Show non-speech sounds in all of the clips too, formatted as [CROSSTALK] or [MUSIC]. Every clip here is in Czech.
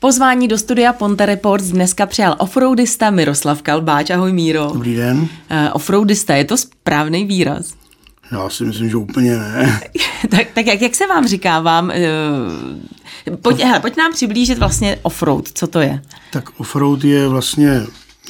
Pozvání do studia Ponte Reports dneska přijal offroadista Miroslav Kalbáč. Ahoj Míro. Dobrý den. Uh, offroadista, je to správný výraz? Já si myslím, že úplně ne. [LAUGHS] tak, tak jak, jak se vám říká vám? Uh, pojď, hele, pojď nám přiblížit vlastně offroad, co to je? Tak offroad je vlastně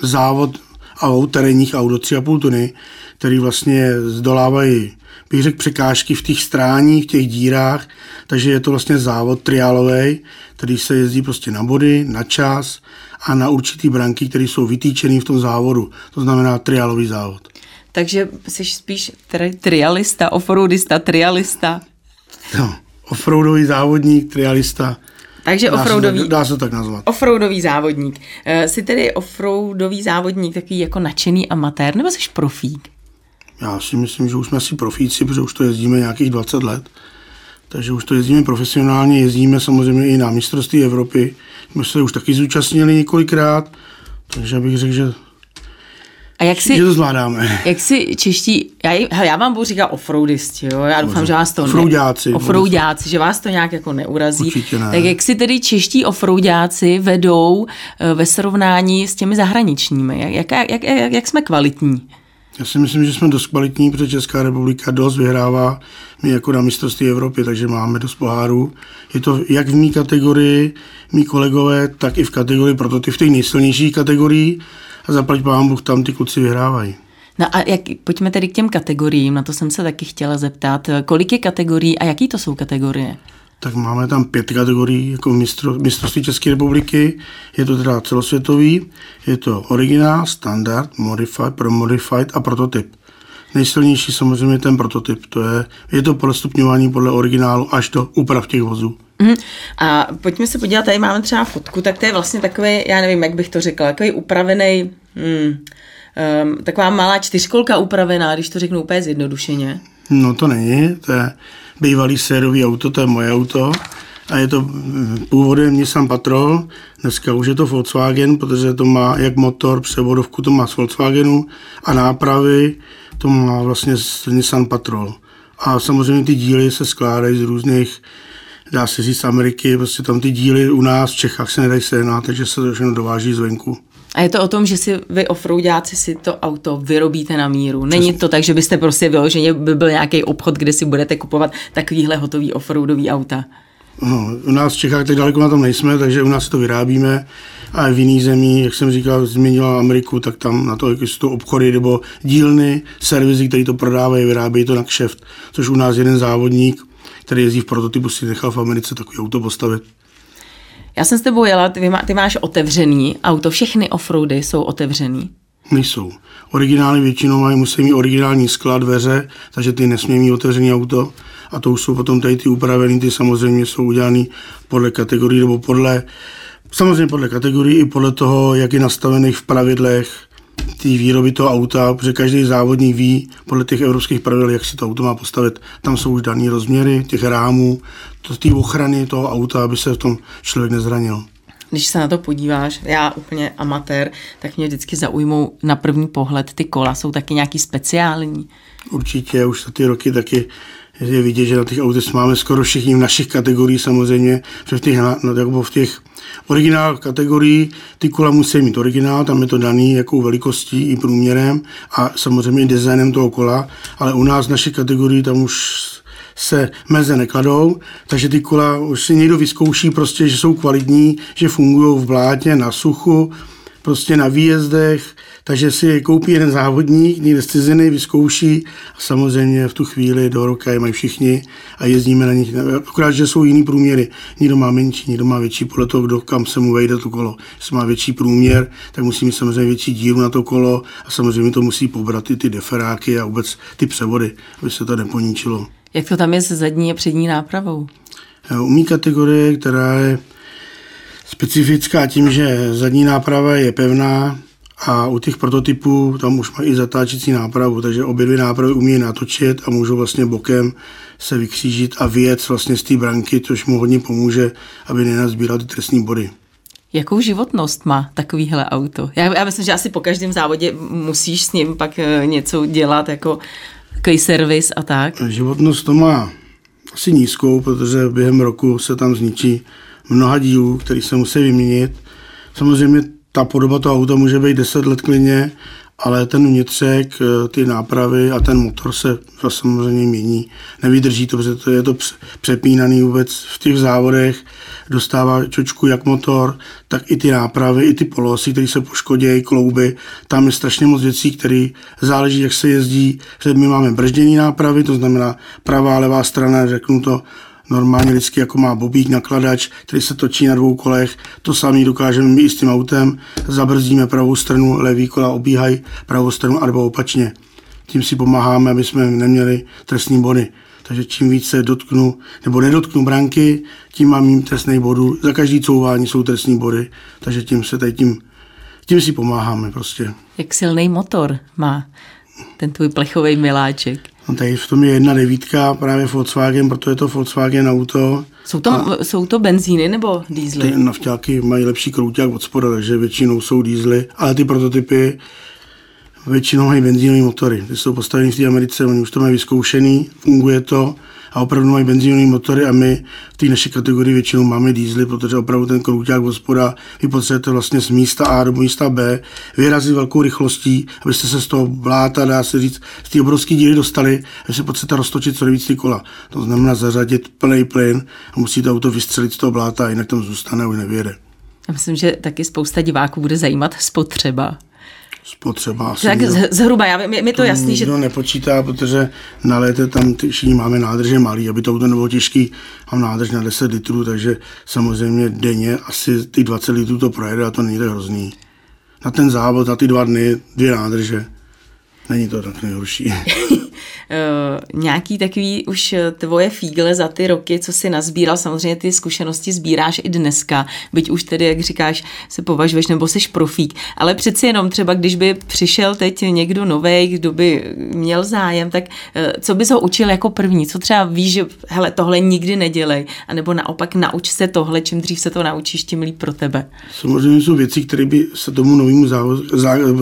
závod aut, terénních aut do 3,5 tuny, který vlastně zdolávají bych řekl, překážky v těch stráních, v těch dírách, takže je to vlastně závod triálový, který se jezdí prostě na body, na čas a na určitý branky, které jsou vytýčený v tom závodu. To znamená triálový závod. Takže jsi spíš tri- trialista, offroadista, trialista. No, offroadový závodník, trialista. Takže dá offroadový, se tak, dá se tak nazvat. Offroadový závodník. Uh, jsi tedy offroadový závodník, takový jako nadšený amatér, nebo jsi profík? Já si myslím, že už jsme asi profíci, protože už to jezdíme nějakých 20 let. Takže už to jezdíme profesionálně, jezdíme samozřejmě i na mistrovství Evropy. Jsme se už taky zúčastnili několikrát, takže bych řekl, že a jak si, že to zvládáme. Jak si čeští, já, hele, já vám budu říkat offroadisti, jo, já doufám, že vás to offroadáci, ne, offroadáci, že vás to nějak jako neurazí. Určitě ne. Tak jak si tedy čeští offroadáci vedou eh, ve srovnání s těmi zahraničními? Jak, jak, jak, jak, jak jsme kvalitní? Já si myslím, že jsme dost kvalitní, protože Česká republika dost vyhrává my jako na mistrovství Evropy, takže máme dost pohárů. Je to jak v mý kategorii, mý kolegové, tak i v kategorii prototyp v těch nejsilnějších kategorií a zaplať pán Bůh, tam ty kluci vyhrávají. No a jak, pojďme tedy k těm kategoriím, na to jsem se taky chtěla zeptat. Kolik je kategorií a jaký to jsou kategorie? Tak máme tam pět kategorií jako mistro, mistrovství České republiky. Je to teda celosvětový, je to originál, standard, modified, pro modified a prototyp. Nejsilnější samozřejmě ten prototyp, to je, je to podstupňování podle originálu až do úprav těch vozů. Mm. A pojďme se podívat, tady máme třeba fotku, tak to je vlastně takový, já nevím, jak bych to řekla, takový upravený, hmm, um, taková malá čtyřkolka upravená, když to řeknu úplně zjednodušeně. No to není, to je bývalý sérový auto, to je moje auto a je to původem Nissan Patrol, dneska už je to Volkswagen, protože to má jak motor, převodovku to má z Volkswagenu a nápravy to má vlastně z Nissan Patrol. A samozřejmě ty díly se skládají z různých, dá se říct, Ameriky, prostě tam ty díly u nás v Čechách se nedají sehnat, takže se to všechno dováží zvenku. A je to o tom, že si vy offroadáci si to auto vyrobíte na míru. Není to tak, že byste prostě vyloženě by byl nějaký obchod, kde si budete kupovat takovýhle hotový offroadový auta. No, u nás v Čechách tak daleko na tom nejsme, takže u nás to vyrábíme a v jiných zemích, jak jsem říkal, změnila Ameriku, tak tam na to jsou to obchody nebo dílny, servisy, které to prodávají, vyrábějí to na kšeft, což u nás jeden závodník, který jezdí v prototypu, si nechal v Americe takový auto postavit. Já jsem s tebou jela, ty, má, ty máš otevřený auto, všechny offroady jsou otevřený. Nejsou. Originály většinou mají, musí mít originální sklad, dveře, takže ty nesmí mít otevřený auto. A to už jsou potom tady ty upravený, ty samozřejmě jsou udělané podle kategorii nebo podle, samozřejmě podle kategorii i podle toho, jak je nastavených v pravidlech té výroby toho auta, protože každý závodník ví podle těch evropských pravidel, jak si to auto má postavit. Tam jsou už dané rozměry těch rámů, to, té ochrany toho auta, aby se v tom člověk nezranil. Když se na to podíváš, já úplně amatér, tak mě vždycky zaujmou na první pohled ty kola. Jsou taky nějaký speciální? Určitě, už za ty roky taky je vidět, že na těch autech máme skoro všichni v našich kategoriích samozřejmě, že v těch, no, v těch originál kategorii, ty kola musí mít originál, tam je to daný jakou velikostí i průměrem a samozřejmě i designem toho kola, ale u nás v naší kategorii tam už se meze nekladou, takže ty kola už si někdo vyzkouší prostě, že jsou kvalitní, že fungují v blátě, na suchu, prostě na výjezdech, takže si je koupí jeden závodník, někde z ciziny, vyzkouší a samozřejmě v tu chvíli do roka je mají všichni a jezdíme na nich. Akorát, že jsou jiný průměry. Někdo má menší, někdo má větší, podle toho, kdo kam se mu vejde to kolo. Jestli má větší průměr, tak musí mít samozřejmě větší díru na to kolo a samozřejmě to musí pobrat i ty deferáky a vůbec ty převody, aby se to neponíčilo. Jak to tam je se zadní a přední nápravou? Umí kategorie, která je specifická tím, že zadní náprava je pevná a u těch prototypů tam už mají i zatáčecí nápravu, takže obě dvě nápravy umí natočit a můžou vlastně bokem se vykřížit a vyjet vlastně z té branky, což mu hodně pomůže, aby nenazbíral ty trestní body. Jakou životnost má takovýhle auto? Já, já myslím, že asi po každém závodě musíš s ním pak eh, něco dělat, jako takový servis a tak. Životnost to má asi nízkou, protože během roku se tam zničí mnoha dílů, který se musí vyměnit. Samozřejmě ta podoba toho auta může být 10 let klidně, ale ten vnitřek, eh, ty nápravy a ten motor se samozřejmě mění. Nevydrží to, protože to je to přepínaný vůbec v těch závodech, dostává čočku jak motor, tak i ty nápravy, i ty polosy, které se poškodějí, klouby. Tam je strašně moc věcí, které záleží, jak se jezdí. My máme brždění nápravy, to znamená pravá, levá strana, řeknu to, normálně vždycky jako má bobík, nakladač, který se točí na dvou kolech. To samý dokážeme my i s tím autem. Zabrzdíme pravou stranu, levý kola obíhají pravou stranu, nebo opačně. Tím si pomáháme, aby jsme neměli trestní body. Takže čím více dotknu nebo nedotknu branky, tím mám mým trestný bodu. Za každý couvání jsou trestní body, takže tím se tady tím, tím si pomáháme prostě. Jak silný motor má ten tvůj plechový miláček? No tady v tom je jedna devítka, právě Volkswagen, proto je to Volkswagen auto. Jsou to, a jsou to benzíny nebo dýzly? Ty nafťáky mají lepší krouták od spoda, takže většinou jsou dýzly, ale ty prototypy většinou mají benzínové motory. Ty jsou postaveny v té Americe, oni už to mají vyzkoušený, funguje to a opravdu mají benzínové motory a my v té naší kategorii většinou máme dýzly, protože opravdu ten krouták hospoda vy potřebujete vlastně z místa A do místa B vyrazit velkou rychlostí, abyste se z toho bláta, dá se říct, z té obrovské díly dostali, aby se potřebujete roztočit co nejvíc ty kola. To znamená zařadit plný plyn a musí to auto vystřelit z toho bláta, jinak tam zůstane a už nevěde. Já myslím, že taky spousta diváků bude zajímat spotřeba spotřeba. Asi tak nikdo, zhruba, já, mi, mi to, to jasný, že... nepočítá, protože na léte tam ty, všichni máme nádrže malý, aby to nebylo těžký, mám nádrž na 10 litrů, takže samozřejmě denně asi ty 20 litrů to projede a to není tak hrozný. Na ten závod, na ty dva dny, dvě nádrže. Není to tak nejhorší. [LAUGHS] Uh, nějaký takový už eh, tvoje fígle za ty roky, co si nazbíral, samozřejmě ty zkušenosti sbíráš i dneska, byť už tedy, jak říkáš, se považuješ nebo jsi profík, ale přeci jenom třeba, když by přišel teď někdo nový, kdo by měl zájem, tak uh, co bys ho učil jako první? Co třeba víš, že hele, tohle nikdy nedělej, anebo naopak nauč se tohle, čím dřív se to naučíš, tím líp pro tebe. Samozřejmě jsou věci, které by se tomu novému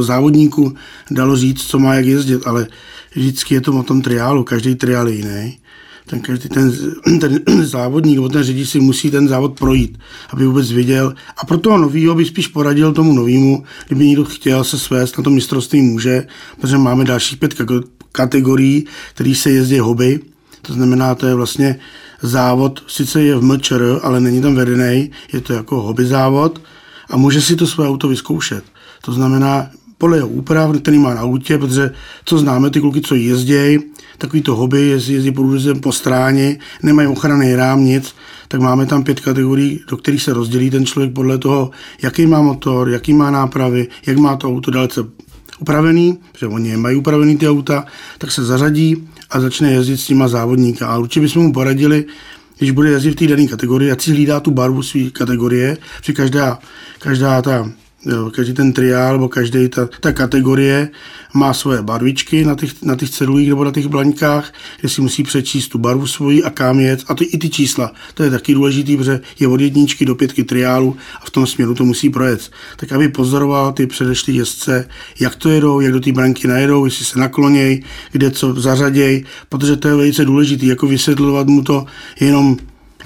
závodníku dalo říct, co má jak jezdit, ale vždycky je to o tom triálu, každý triál je jiný. Ten, každý, ten, [CLEARS THROAT] ten [CLEARS THROAT] závodník nebo ten řidič si musí ten závod projít, aby vůbec viděl. A pro toho novýho by spíš poradil tomu novému, kdyby někdo chtěl se svést na to mistrovství může, protože máme dalších pět kategorií, který se jezdí hobby. To znamená, to je vlastně závod, sice je v MČR, ale není tam vedený, je to jako hobby závod a může si to své auto vyzkoušet. To znamená, podle jeho úprav, který má na autě, protože co známe, ty kluky, co jezdí, takový to hobby, jezdí, jezdí po růzem po stráně, nemají ochranný rám, nic, tak máme tam pět kategorií, do kterých se rozdělí ten člověk podle toho, jaký má motor, jaký má nápravy, jak má to auto dalece upravený, protože oni mají upravený ty auta, tak se zařadí a začne jezdit s těma závodníka. A určitě bychom mu poradili, když bude jezdit v té dané kategorii, ať si hlídá tu barvu své kategorie, protože každá, každá ta Jo, každý ten triál nebo každý ta, ta kategorie má svoje barvičky na těch, na těch cedulích nebo na těch blaňkách, kde si musí přečíst tu barvu svoji a kam jet a ty, i ty čísla. To je taky důležité, protože je od jedničky do pětky triálu a v tom směru to musí projet. Tak aby pozoroval ty předešlý jezdce, jak to jedou, jak do té branky najedou, jestli se nakloněj, kde co zařaděj, protože to je velice důležité, jako vysvětlovat mu to jenom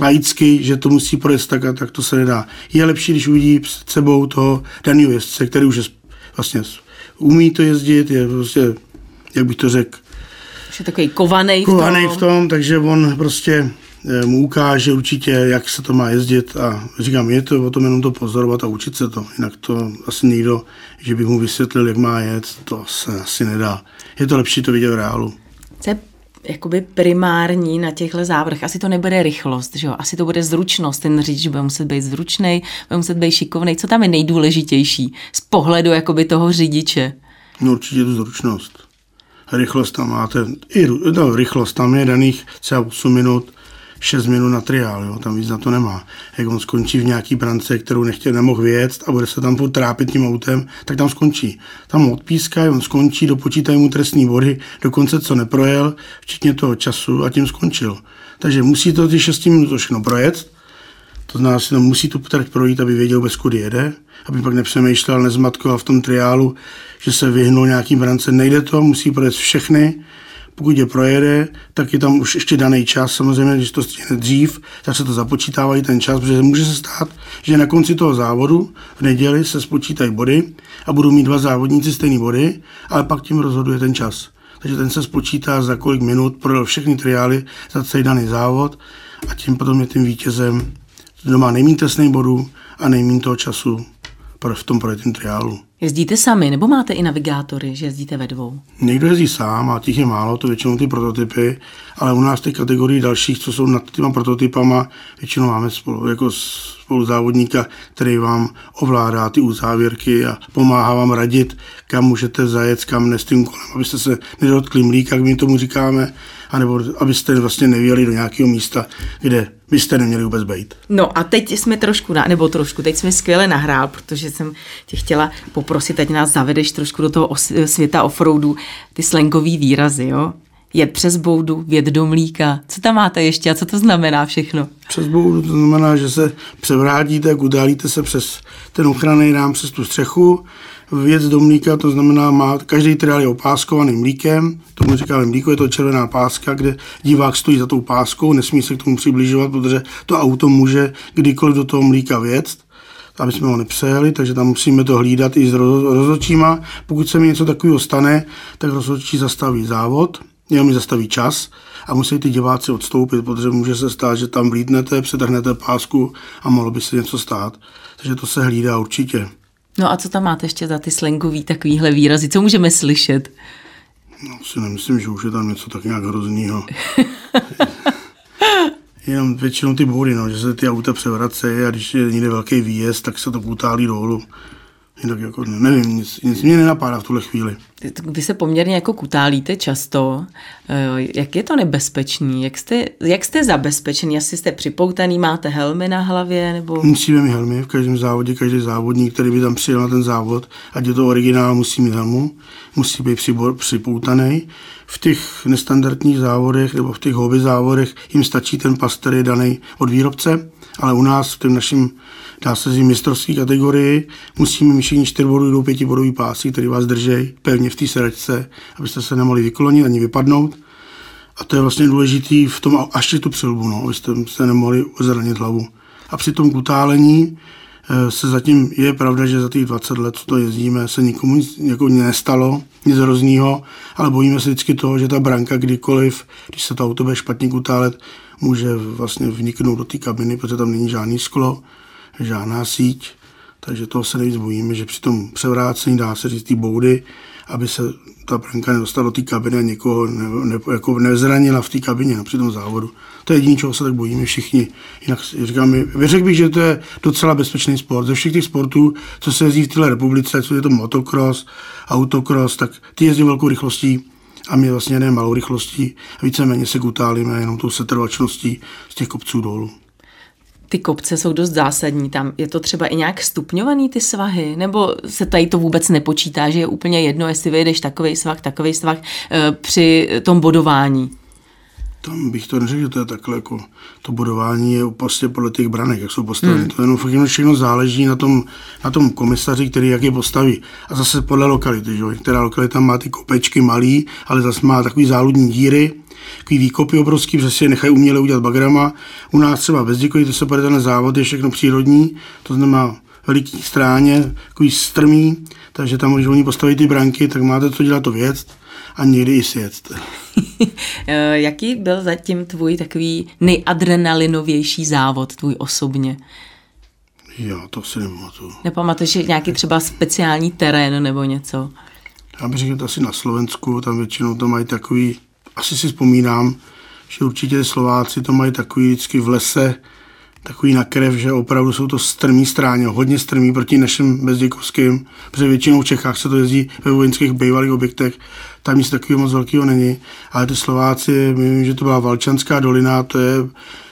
laicky, že to musí projet tak a tak to se nedá. Je lepší, když uvidí před sebou toho daného jezdce, který už je vlastně umí to jezdit, je prostě, jak bych to řekl, je takový kovaný, kovaný v tom. v tom, takže on prostě eh, mu ukáže určitě, jak se to má jezdit a říkám, je to o tom jenom to pozorovat a učit se to, jinak to asi nikdo, že bych mu vysvětlil, jak má jet, to se asi nedá. Je to lepší to vidět v reálu. Co je jakoby primární na těchto závodech. Asi to nebude rychlost, že jo? asi to bude zručnost. Ten řidič bude muset být zručný, bude muset být šikovný. Co tam je nejdůležitější z pohledu jakoby toho řidiče? No určitě tu zručnost. Rychlost tam máte, i no, rychlost tam je daných třeba 8 minut, 6 minut na triál, jo, tam víc na to nemá. Jak on skončí v nějaký brance, kterou nechtěl, nemohl vyjet a bude se tam trápit tím autem, tak tam skončí. Tam odpískají, on skončí, dopočítají mu trestní body, dokonce co neprojel, včetně toho času a tím skončil. Takže musí to ty 6 minut všechno projet, to znamená, že musí tu trať projít, aby věděl, bez kudy jede, aby pak nepřemýšlel, nezmatkoval v tom triálu, že se vyhnul nějakým brance. Nejde to, musí projet všechny, pokud je projede, tak je tam už ještě daný čas. Samozřejmě, když to stihne dřív, tak se to započítávají ten čas, protože může se stát, že na konci toho závodu v neděli se spočítají body a budou mít dva závodníci stejný body, ale pak tím rozhoduje ten čas. Takže ten se spočítá za kolik minut, pro všechny triály za celý daný závod a tím potom je tím vítězem, kdo má nejméně trestných bodů a nejméně toho času v tom projektním triálu. Jezdíte sami nebo máte i navigátory, že jezdíte ve dvou? Někdo jezdí sám a těch je málo, to většinou ty prototypy, ale u nás ty kategorii dalších, co jsou nad těma prototypama, většinou máme spolu, jako spoluzávodníka, který vám ovládá ty uzávěrky a pomáhá vám radit, kam můžete zajet, kam ne s tím kolem, abyste se nedotkli mlík, jak my tomu říkáme, anebo abyste vlastně nevěli do nějakého místa, kde byste neměli vůbec být. No a teď jsme trošku, na, nebo trošku, teď jsme skvěle nahrál, protože jsem tě chtěla poprosit, ať nás zavedeš trošku do toho os, světa offroadu, ty slangový výrazy, jo? Jet přes boudu, věd do mlíka. Co tam máte ještě a co to znamená všechno? Přes boudu to znamená, že se převrátíte, událíte se přes ten ochranný rám, přes tu střechu, věc do mlíka, to znamená, má, každý triál je opáskovaný mlíkem, tomu říkáme mlíko, je to červená páska, kde divák stojí za tou páskou, nesmí se k tomu přibližovat, protože to auto může kdykoliv do toho mlíka věct aby jsme ho nepřejeli, takže tam musíme to hlídat i s rozhodčíma. Pokud se mi něco takového stane, tak rozhodčí zastaví závod, jenom mi zastaví čas a musí ty diváci odstoupit, protože může se stát, že tam vlídnete, přetrhnete pásku a mohlo by se něco stát. Takže to se hlídá určitě. No a co tam máte ještě za ty slangový takovýhle výrazy? Co můžeme slyšet? No, si nemyslím, že už je tam něco tak nějak hroznýho. [LAUGHS] Jenom většinou ty boudy, no, že se ty auta převracejí a když je někde velký výjezd, tak se to kutálí dolů. Jinak jako nevím, nic, nic mě nenapadá v tuhle chvíli. Vy se poměrně jako kutálíte často. Eh, jak je to nebezpečný? Jak jste, jak jste zabezpečený? Asi jste připoutaný, máte helmy na hlavě? Nebo... Musíme mít helmy v každém závodě. Každý závodník, který by tam přijel na ten závod, ať je to originál, musí mít helmu, musí být přibor, připoutaný. V těch nestandardních závodech nebo v těch hobby závodech jim stačí ten pas, který je daný od výrobce, ale u nás v tom našem dá se říct mistrovské kategorii, musíme mít všichni čtyřbodový nebo pětibodový pásy, který vás drží pevně v té sedačce, abyste se nemohli vyklonit ani vypadnout. A to je vlastně důležitý v tom, až tu přilbu, no, abyste se nemohli zranit hlavu. A při tom kutálení se zatím je pravda, že za těch 20 let, co to jezdíme, se nikomu nic jako nestalo, nic hroznýho, ale bojíme se vždycky toho, že ta branka kdykoliv, když se to auto bude špatně kutálet, může vlastně vniknout do té kabiny, protože tam není žádný sklo žádná síť, takže toho se nejvíc bojíme, že při tom převrácení dá se říct ty boudy, aby se ta branka nedostala do té kabiny a někoho ne, ne, jako nezranila v té kabině no, při tom závodu. To je jediné, čeho se tak bojíme všichni. Jinak říkám, řekl bych, že to je docela bezpečný sport. Ze všech těch sportů, co se jezdí v této republice, co je to motocross, autocross, tak ty jezdí velkou rychlostí a my vlastně ne malou rychlostí. Víceméně se gutálíme jenom tou setrvačností z těch kopců dolů ty kopce jsou dost zásadní. Tam je to třeba i nějak stupňovaný ty svahy? Nebo se tady to vůbec nepočítá, že je úplně jedno, jestli vyjedeš takový svah, takový svah e, při tom bodování? Tam bych to neřekl, že to je takhle jako to bodování je prostě podle těch branek, jak jsou postaveny. Hmm. To jenom fakt všechno záleží na tom, na tom komisaři, který jak je postaví. A zase podle lokality, že? která lokalita má ty kopečky malý, ale zase má takový záludní díry, takový výkopy obrovský, protože si je nechají uměle udělat bagrama. U nás třeba bez děkuji, to se pojede na závod, je všechno přírodní, to znamená veliký stráně, takový strmý, takže tam, když oni postaví ty branky, tak máte co dělat to věc a někdy i sjet. [LAUGHS] Eh, jaký byl zatím tvůj takový nejadrenalinovější závod, tvůj osobně? Já to si nemůžu. Nepamatuješ nějaký třeba speciální terén nebo něco? Já bych řekl, asi na Slovensku, tam většinou to mají takový asi si vzpomínám, že určitě Slováci to mají takový vždycky v lese, takový na krev, že opravdu jsou to strmý stráně, hodně strmý proti našim bezděkovským, protože většinou v Čechách se to jezdí ve vojenských bývalých objektech, tam nic takového moc velkého není, ale ty Slováci, vím, že to byla Valčanská dolina, to je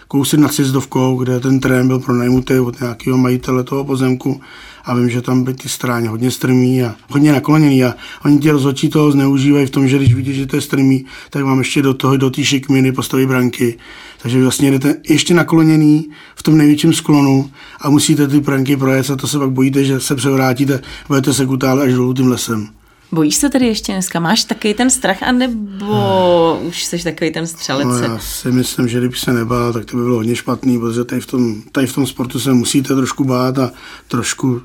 kousek nad Sjezdovkou, kde ten terén byl pronajmutý od nějakého majitele toho pozemku a vím, že tam byly ty stráně hodně strmý a hodně nakloněný a oni ti rozhodčí toho zneužívají v tom, že když vidí, že to je strmý, tak vám ještě do toho, do té šikminy postaví branky. Takže vlastně jdete ještě nakloněný v tom největším sklonu a musíte ty branky projet a to se pak bojíte, že se převrátíte, budete se kutále až dolů tím lesem. Bojíš se tedy ještě dneska? Máš takový ten strach, anebo hmm. už jsi takový ten střelec? No, já si myslím, že kdyby se nebál, tak to by bylo hodně špatný, protože tady v tom, tady v tom sportu se musíte trošku bát a trošku,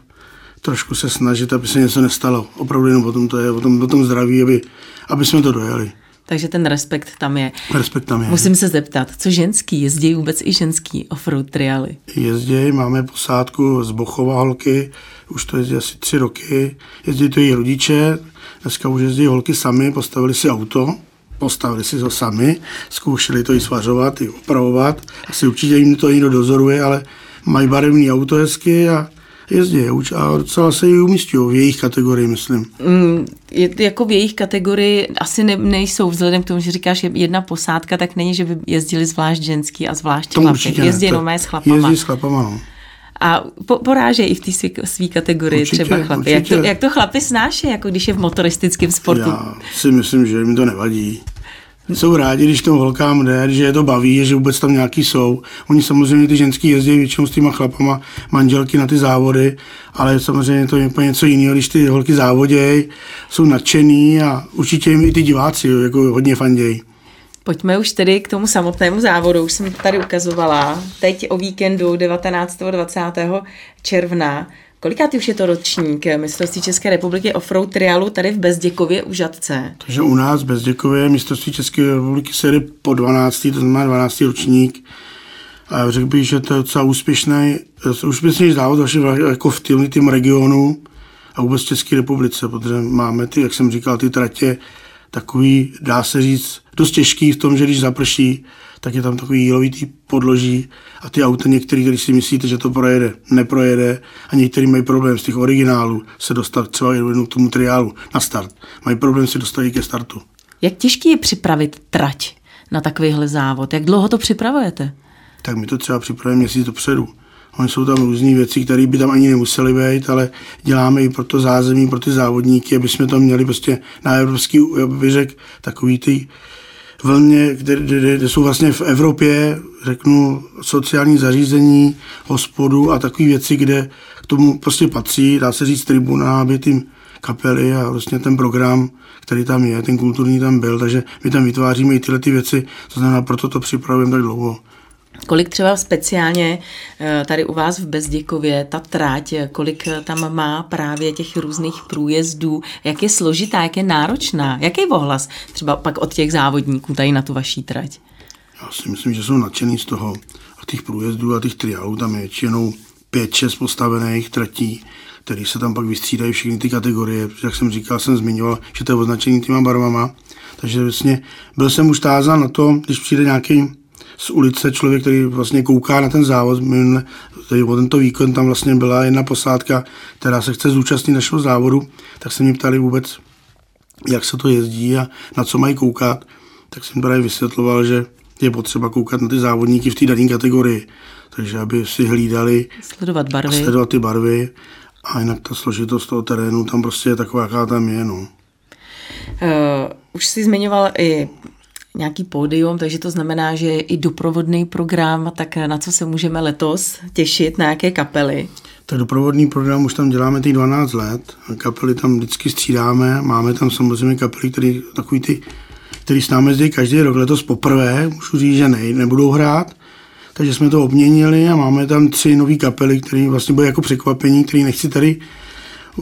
trošku se snažit, aby se něco nestalo. Opravdu jenom o tom to je, o tom, o tom zdraví, aby, aby jsme to dojeli. Takže ten respekt tam je. Respekt tam je. Musím se zeptat, co ženský? Jezdí vůbec i ženský offroad triály? Jezdí, máme posádku z Bochova holky, už to jezdí asi tři roky. Jezdí to její rodiče, dneska už jezdí holky sami, postavili si auto, postavili si to sami, zkoušeli to i svařovat, i opravovat. Asi určitě jim to někdo dozoruje, ale mají barevný auto hezky a jezdí a docela se ji umístují v jejich kategorii, myslím. Mm, je, jako v jejich kategorii asi ne, nejsou, vzhledem k tomu, že říkáš že jedna posádka, tak není, že by jezdili zvlášť ženský a zvlášť chlapy. Jezdí jenom s chlapama. Jezdí s chlapama, no. A po, porážejí i v té své kategorii určitě, třeba chlapy. Jak to, jak to chlapy snáší, jako když je v motoristickém sportu? Já si myslím, že jim to nevadí jsou rádi, když to holkám jde, že je to baví, že vůbec tam nějaký jsou. Oni samozřejmě ty ženský jezdí většinou s těma chlapama, manželky na ty závody, ale samozřejmě to je úplně něco jiného, když ty holky závodějí, jsou nadšený a určitě jim i ty diváci jako hodně fandějí. Pojďme už tedy k tomu samotnému závodu. Už jsem tady ukazovala. Teď o víkendu 19. 20. června Kolikátý už je to ročník mistrovství České republiky offroad trialu tady v Bezděkově u Žadce? Takže u nás v Bezděkově mistrovství České republiky se jde po 12. to znamená 12. ročník. A řekl bych, že to je docela úspěšný, úspěšný závod jako v tým, tým regionu a vůbec České republice, protože máme ty, jak jsem říkal, ty tratě takový, dá se říct, dost těžký v tom, že když zaprší, tak je tam takový jílovitý podloží a ty auta některý, když si myslíte, že to projede, neprojede a některý mají problém z těch originálů se dostat třeba jenom k tomu triálu na start. Mají problém si dostat i ke startu. Jak těžký je připravit trať na takovýhle závod? Jak dlouho to připravujete? Tak my to třeba připravujeme měsíc dopředu. Oni jsou tam různé věci, které by tam ani nemusely být, ale děláme i pro to zázemí, pro ty závodníky, aby jsme to měli prostě na evropský, bych řekl, takový ty vlně, kde, kde, kde jsou vlastně v Evropě, řeknu, sociální zařízení, hospodu a takové věci, kde k tomu prostě patří, dá se říct tribuna, aby tím kapely a vlastně ten program, který tam je, ten kulturní tam byl, takže my tam vytváříme i tyhle ty věci, to znamená, proto to připravujeme tak dlouho. Kolik třeba speciálně eh, tady u vás v Bezděkově ta tráť, kolik tam má právě těch různých průjezdů, jak je složitá, jak je náročná, jaký je ohlas třeba pak od těch závodníků tady na tu vaší trať? Já si myslím, že jsou nadšený z toho a těch průjezdů a těch triálů tam je většinou pět, šest postavených tratí, který se tam pak vystřídají všechny ty kategorie. Jak jsem říkal, jsem zmiňoval, že to je označený těma barvama. Takže vlastně byl jsem už tázán na to, když přijde nějaký z ulice člověk, který vlastně kouká na ten závod. Tady o tento výkon tam vlastně byla jedna posádka, která se chce zúčastnit našeho závodu, tak se mě ptali vůbec, jak se to jezdí a na co mají koukat. Tak jsem právě vysvětloval, že je potřeba koukat na ty závodníky v té dané kategorii. Takže aby si hlídali, sledovat barvy. Sledovat ty barvy a jinak ta složitost toho terénu tam prostě je taková, jaká tam je. No. Uh, už jsi zmiňoval i nějaký pódium, takže to znamená, že i doprovodný program, tak na co se můžeme letos těšit, na jaké kapely? Tak doprovodný program už tam děláme těch 12 let. Kapely tam vždycky střídáme. Máme tam samozřejmě kapely, který, takový ty, který s námi jezdí každý rok. Letos poprvé, můžu říct, že ne, nebudou hrát. Takže jsme to obměnili a máme tam tři nové kapely, které vlastně budou jako překvapení, které nechci tady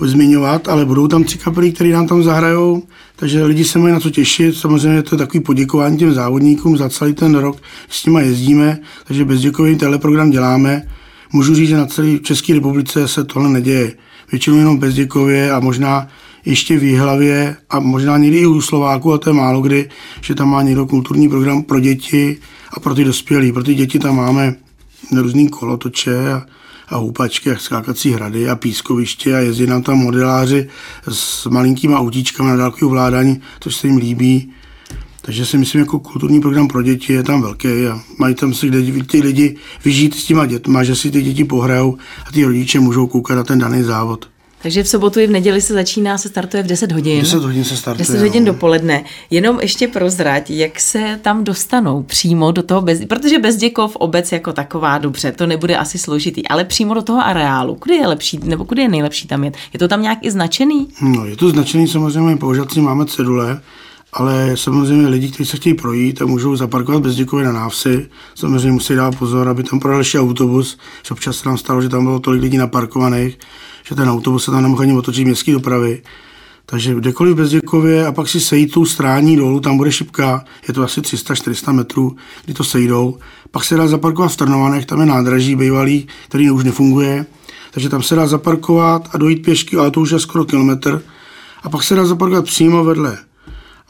zmiňovat, ale budou tam tři kapely, které nám tam zahrajou, takže lidi se mají na co těšit. Samozřejmě to je takový poděkování těm závodníkům za celý ten rok, s nimi jezdíme, takže bezděkový teleprogram děláme. Můžu říct, že na celé České republice se tohle neděje. Většinou jenom bezděkově a možná ještě v Jihlavě a možná někdy i u Slováku, a to je málo kdy, že tam má někdo kulturní program pro děti a pro ty dospělí. Pro ty děti tam máme různý kolotoče a a houpačky a skákací hrady a pískoviště a jezdí nám tam modeláři s malinkými autíčkami na dálkový ovládání, což se jim líbí. Takže si myslím, jako kulturní program pro děti je tam velký a mají tam si kde ty lidi vyžít s těma dětma, že si ty děti pohrajou a ty rodiče můžou koukat na ten daný závod. Takže v sobotu i v neděli se začíná, se startuje v 10 hodin. 10 hodin se startuje. 10 hodin no. dopoledne. Jenom ještě prozrať, jak se tam dostanou přímo do toho, bez, protože Bezděkov obec jako taková, dobře, to nebude asi složitý, ale přímo do toho areálu. Kudy je lepší, nebo kudy je nejlepší tam jet? Je to tam nějak i značený? No, je to značený, samozřejmě po máme cedule, ale samozřejmě lidi, kteří se chtějí projít a můžou zaparkovat bez na návsi, samozřejmě musí dát pozor, aby tam projel ještě autobus, že občas se nám stalo, že tam bylo tolik lidí naparkovaných, že ten autobus se tam nemohl ani otočit městské dopravy. Takže kdekoliv bez a pak si sejít tu strání dolů, tam bude šipka, je to asi 300-400 metrů, kdy to sejdou. Pak se dá zaparkovat v Trnovanech, tam je nádraží bývalý, který už nefunguje, takže tam se dá zaparkovat a dojít pěšky, ale to už je skoro kilometr. A pak se dá zaparkovat přímo vedle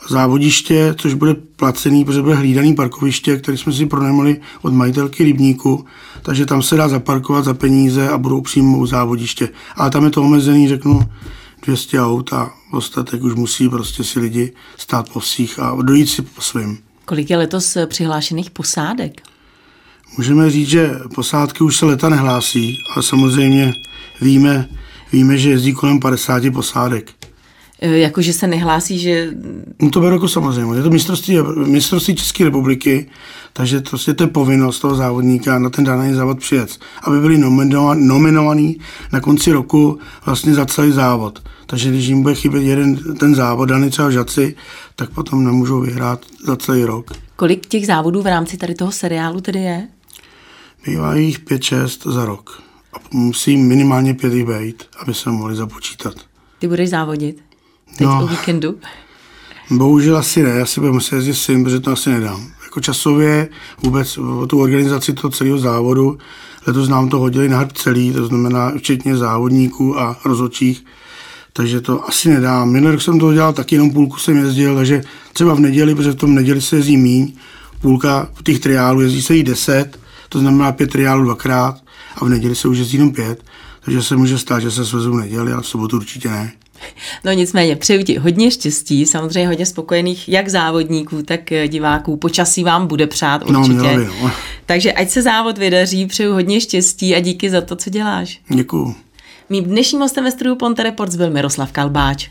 závodiště, což bude placený, protože bude hlídaný parkoviště, který jsme si pronajmali od majitelky rybníku, takže tam se dá zaparkovat za peníze a budou přímo u závodiště. Ale tam je to omezený, řeknu, 200 aut a ostatek už musí prostě si lidi stát po vsích a dojít si po svým. Kolik je letos přihlášených posádek? Můžeme říct, že posádky už se leta nehlásí, ale samozřejmě víme, víme, že jezdí kolem 50 posádek. Eh, jakože se nehlásí, že... No to beru jako samozřejmě. Je to mistrovství, mistrovství České republiky, takže to, prostě to je povinnost toho závodníka na ten daný závod přijet, aby byli nominovaní, nominovaní na konci roku vlastně za celý závod. Takže když jim bude chybět jeden ten závod, daný třeba žaci, tak potom nemůžou vyhrát za celý rok. Kolik těch závodů v rámci tady toho seriálu tedy je? Bývá jich 5-6 za rok. A musí minimálně pět jich být, aby se mohli započítat. Ty budeš závodit? Teď no, o víkendu? Bohužel asi ne, já si budu muset jezdit syn, protože to asi nedám. Jako časově vůbec o tu organizaci toho celého závodu, letos nám to hodili na hrb celý, to znamená včetně závodníků a rozhodčích, takže to asi nedám. Minulý rok jsem to dělal taky, jenom půlku jsem jezdil, takže třeba v neděli, protože v tom neděli se jezdí míň, půlka těch triálů jezdí se jí deset, to znamená pět triálů dvakrát a v neděli se už jezdí jenom pět, takže se může stát, že se svezu v neděli, ale v sobotu určitě ne. No nicméně, přeju ti hodně štěstí, samozřejmě hodně spokojených jak závodníků, tak eh, diváků. Počasí vám bude přát no, určitě. No, by, no. Takže ať se závod vydaří, přeju hodně štěstí a díky za to, co děláš. Děkuju. Mým dnešním hostem ve studiu Ponte Reports byl Miroslav Kalbáč.